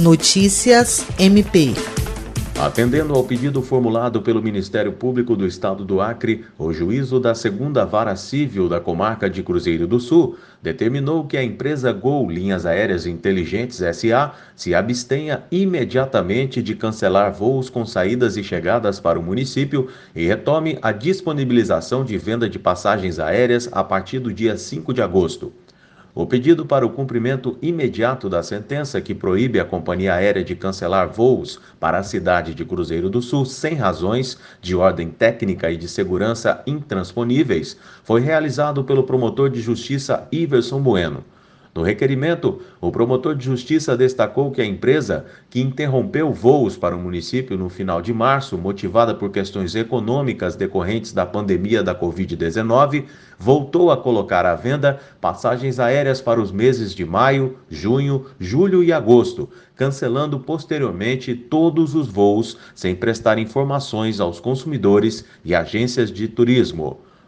Notícias MP. Atendendo ao pedido formulado pelo Ministério Público do Estado do Acre, o juízo da segunda vara civil da comarca de Cruzeiro do Sul determinou que a empresa Gol Linhas Aéreas Inteligentes SA se abstenha imediatamente de cancelar voos com saídas e chegadas para o município e retome a disponibilização de venda de passagens aéreas a partir do dia 5 de agosto. O pedido para o cumprimento imediato da sentença que proíbe a companhia aérea de cancelar voos para a cidade de Cruzeiro do Sul sem razões de ordem técnica e de segurança intransponíveis foi realizado pelo promotor de justiça Iverson Bueno. No requerimento, o promotor de justiça destacou que a empresa, que interrompeu voos para o município no final de março, motivada por questões econômicas decorrentes da pandemia da Covid-19, voltou a colocar à venda passagens aéreas para os meses de maio, junho, julho e agosto, cancelando posteriormente todos os voos sem prestar informações aos consumidores e agências de turismo.